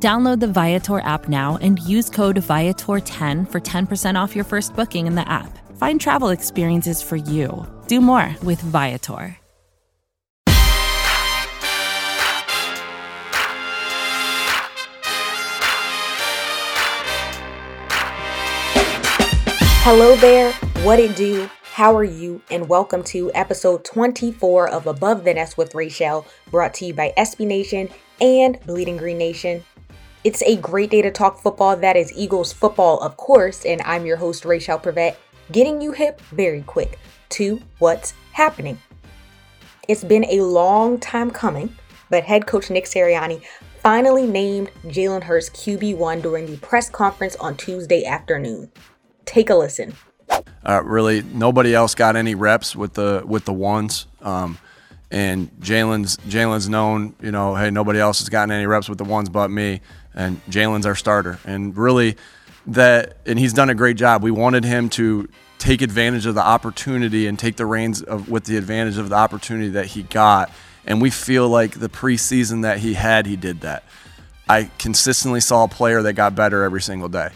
Download the Viator app now and use code Viator10 for 10% off your first booking in the app. Find travel experiences for you. Do more with Viator. Hello there, what it do? How are you? And welcome to episode 24 of Above the Nest with Raichele, brought to you by SB Nation and Bleeding Green Nation. It's a great day to talk football. That is Eagles football, of course, and I'm your host, Raichele Privette, getting you hip very quick to what's happening. It's been a long time coming, but head coach Nick Sirianni finally named Jalen Hurts QB1 during the press conference on Tuesday afternoon. Take a listen. Uh, really, nobody else got any reps with the with the ones. Um, and Jalen's Jalen's known, you know, hey, nobody else has gotten any reps with the ones but me, and Jalen's our starter. And really, that and he's done a great job. We wanted him to take advantage of the opportunity and take the reins of with the advantage of the opportunity that he got. And we feel like the preseason that he had, he did that. I consistently saw a player that got better every single day.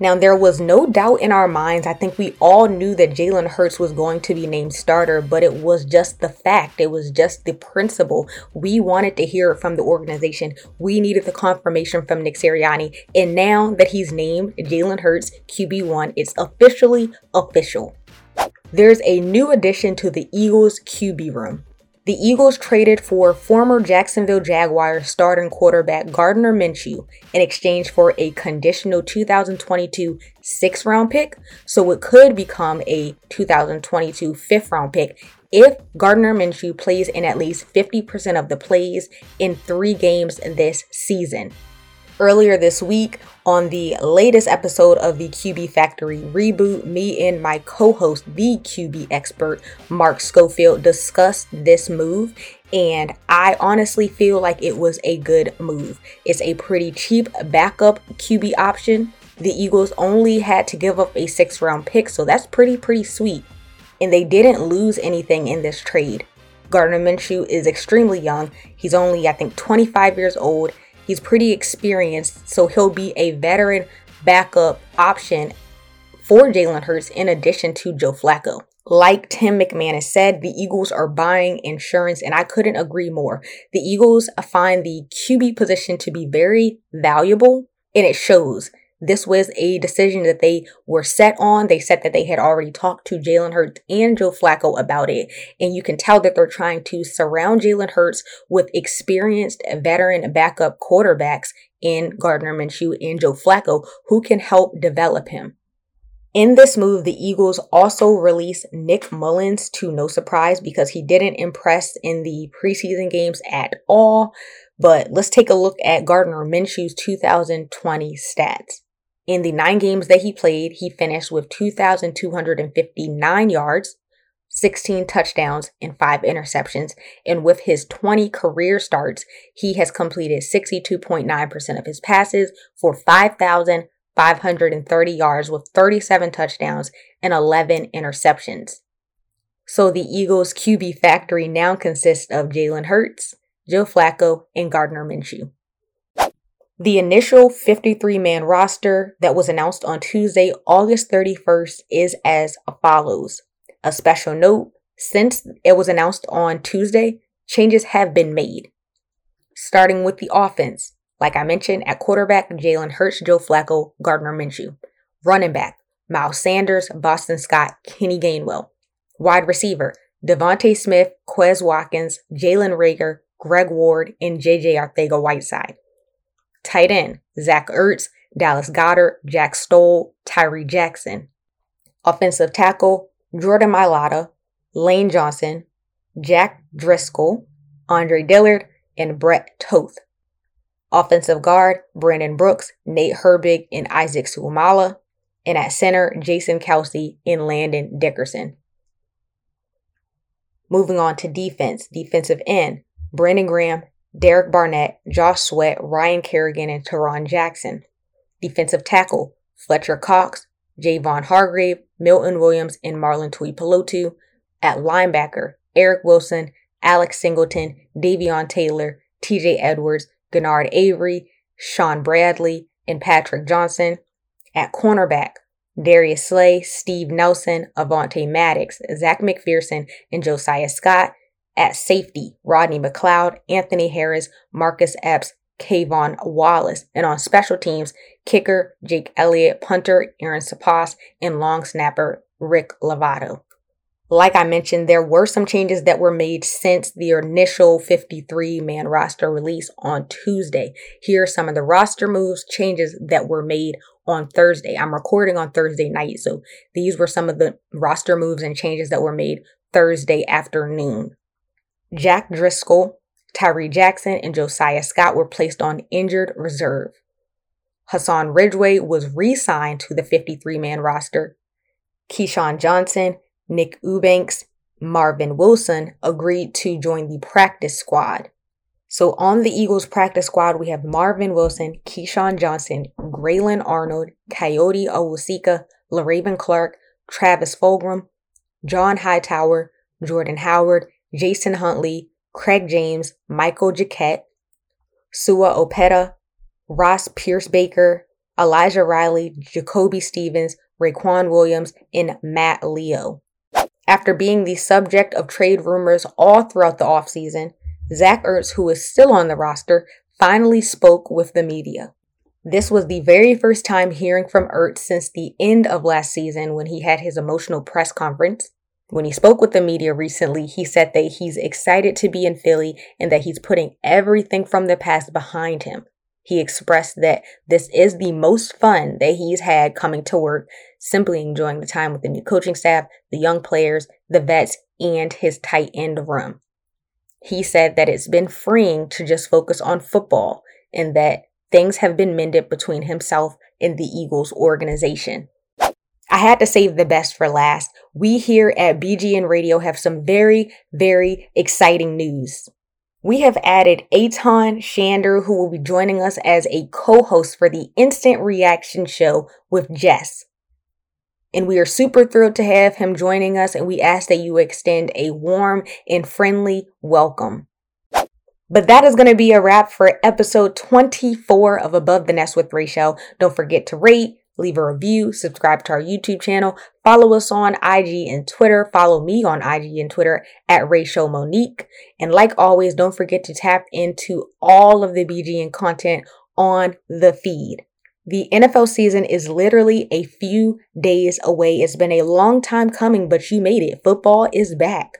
Now, there was no doubt in our minds. I think we all knew that Jalen Hurts was going to be named starter, but it was just the fact. It was just the principle. We wanted to hear it from the organization. We needed the confirmation from Nick Sirianni. And now that he's named Jalen Hurts QB1, it's officially official. There's a new addition to the Eagles QB room. The Eagles traded for former Jacksonville Jaguars starting quarterback Gardner Minshew in exchange for a conditional 2022 sixth round pick, so it could become a 2022 fifth round pick if Gardner Minshew plays in at least 50% of the plays in three games this season. Earlier this week, on the latest episode of the QB Factory reboot, me and my co host, the QB expert, Mark Schofield, discussed this move. And I honestly feel like it was a good move. It's a pretty cheap backup QB option. The Eagles only had to give up a six round pick, so that's pretty, pretty sweet. And they didn't lose anything in this trade. Gardner Minshew is extremely young. He's only, I think, 25 years old He's pretty experienced, so he'll be a veteran backup option for Jalen Hurts in addition to Joe Flacco. Like Tim McManus said, the Eagles are buying insurance, and I couldn't agree more. The Eagles find the QB position to be very valuable, and it shows. This was a decision that they were set on. They said that they had already talked to Jalen Hurts and Joe Flacco about it. And you can tell that they're trying to surround Jalen Hurts with experienced veteran backup quarterbacks in Gardner Minshew and Joe Flacco who can help develop him. In this move, the Eagles also released Nick Mullens to no surprise because he didn't impress in the preseason games at all. But let's take a look at Gardner Minshew's 2020 stats. In the nine games that he played, he finished with 2,259 yards, 16 touchdowns, and five interceptions. And with his 20 career starts, he has completed 62.9% of his passes for 5,530 yards with 37 touchdowns and 11 interceptions. So the Eagles' QB factory now consists of Jalen Hurts, Joe Flacco, and Gardner Minshew. The initial 53 man roster that was announced on Tuesday, August 31st, is as follows. A special note since it was announced on Tuesday, changes have been made. Starting with the offense, like I mentioned, at quarterback, Jalen Hurts, Joe Flacco, Gardner Minshew. Running back, Miles Sanders, Boston Scott, Kenny Gainwell. Wide receiver, DeVonta Smith, Quez Watkins, Jalen Reagor, Greg Ward, and JJ Arcega Whiteside. Tight end, Zach Ertz, Dallas Goedert, Jack Stoll, Tyree Jackson. Offensive tackle, Jordan Mailata, Lane Johnson, Jack Driscoll, Andre Dillard, and Brett Toth. Offensive guard, Brandon Brooks, Nate Herbig, and Isaac Seumalo. And at center, Jason Kelce and Landon Dickerson. Moving on to defense, defensive end, Brandon Graham, Derek Barnett, Josh Sweat, Ryan Kerrigan, and Tarron Jackson. Defensive tackle, Fletcher Cox, Javon Hargrave, Milton Williams, and Marlon Tuipulotu. At linebacker, Eric Wilson, Alex Singleton, Davion Taylor, TJ Edwards, Genard Avery, Shaun Bradley, and Patrick Johnson. At cornerback, Darius Slay, Steve Nelson, Avonte Maddox, Zech McPhearson, and Josiah Scott. At safety, Rodney McLeod, Anthony Harris, Marcus Epps, K'Von Wallace. And on special teams, kicker Jake Elliott, punter Arryn Siposs, and long snapper Rick Lovato. Like I mentioned, there were some changes that were made since the initial 53 man roster release on Tuesday. Here are some of the roster moves, changes that were made on Thursday. I'm recording on Thursday night, so these were some of the roster moves and changes that were made Thursday afternoon. Jack Driscoll, Tyree Jackson, and Josiah Scott were placed on injured reserve. Hassan Ridgeway was re signed to the 53 man roster. Keyshawn Johnson Nick Eubanks, Marvin Wilson agreed to join the practice squad. So on the Eagles practice squad, we have Marvin Wilson, Keyshawn Johnson, Grayland Arnold, Kayode Awosika, Le'Raven Clark, Travis Fulgham, John Hightower, Jordan Howard, Jason Huntley, Craig James, Michael Jacquet, Sua Opeta, Ross Pierschbacher, Elijah Riley, Jacoby Stevens, Raequan Williams, and Matt Leo. After being the subject of trade rumors all throughout the offseason, Zach Ertz, who is still on the roster, finally spoke with the media. This was the very first time hearing from Ertz since the end of last season when he had his emotional press conference. When he spoke with the media recently, he said that he's excited to be in Philly and that he's putting everything from the past behind him. He expressed that this is the most fun that he's had coming to work, simply enjoying the time with the new coaching staff, the young players, the vets, and his tight end room. He said that it's been freeing to just focus on football and that things have been mended between himself and the Eagles organization. I had to save the best for last. We here at BGN Radio have some very, very exciting news. We have added Aton Shander, who will be joining us as a co host for the Instant Reaction Show with Jess. And we are super thrilled to have him joining us, and we ask that you extend a warm and friendly welcome. But that is going to be a wrap for episode 24 of Above the Nest with Raichele. Don't forget to rate, leave a review, subscribe to our YouTube channel, follow us on IG and Twitter, follow me on IG and Twitter at Raichele Monique. And like always, don't forget to tap into all of the BGN content on the feed. The NFL season is literally a few days away. It's been a long time coming, but you made it. Football is back.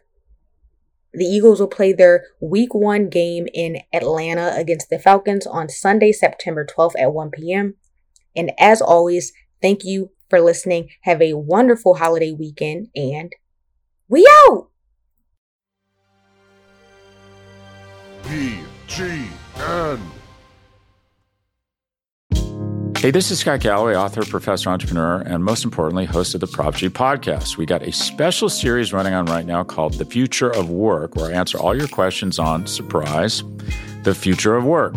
The Eagles will play their week one game in Atlanta against the Falcons on Sunday, September 12th at 1 p.m. And as always, thank you for listening. Have a wonderful holiday weekend and we out! BGN. Hey, this is Scott Galloway, author, professor, entrepreneur, and most importantly, host of the Prop G podcast. We got a special series running on right now called The Future of Work, where I answer all your questions on surprise, the future of work.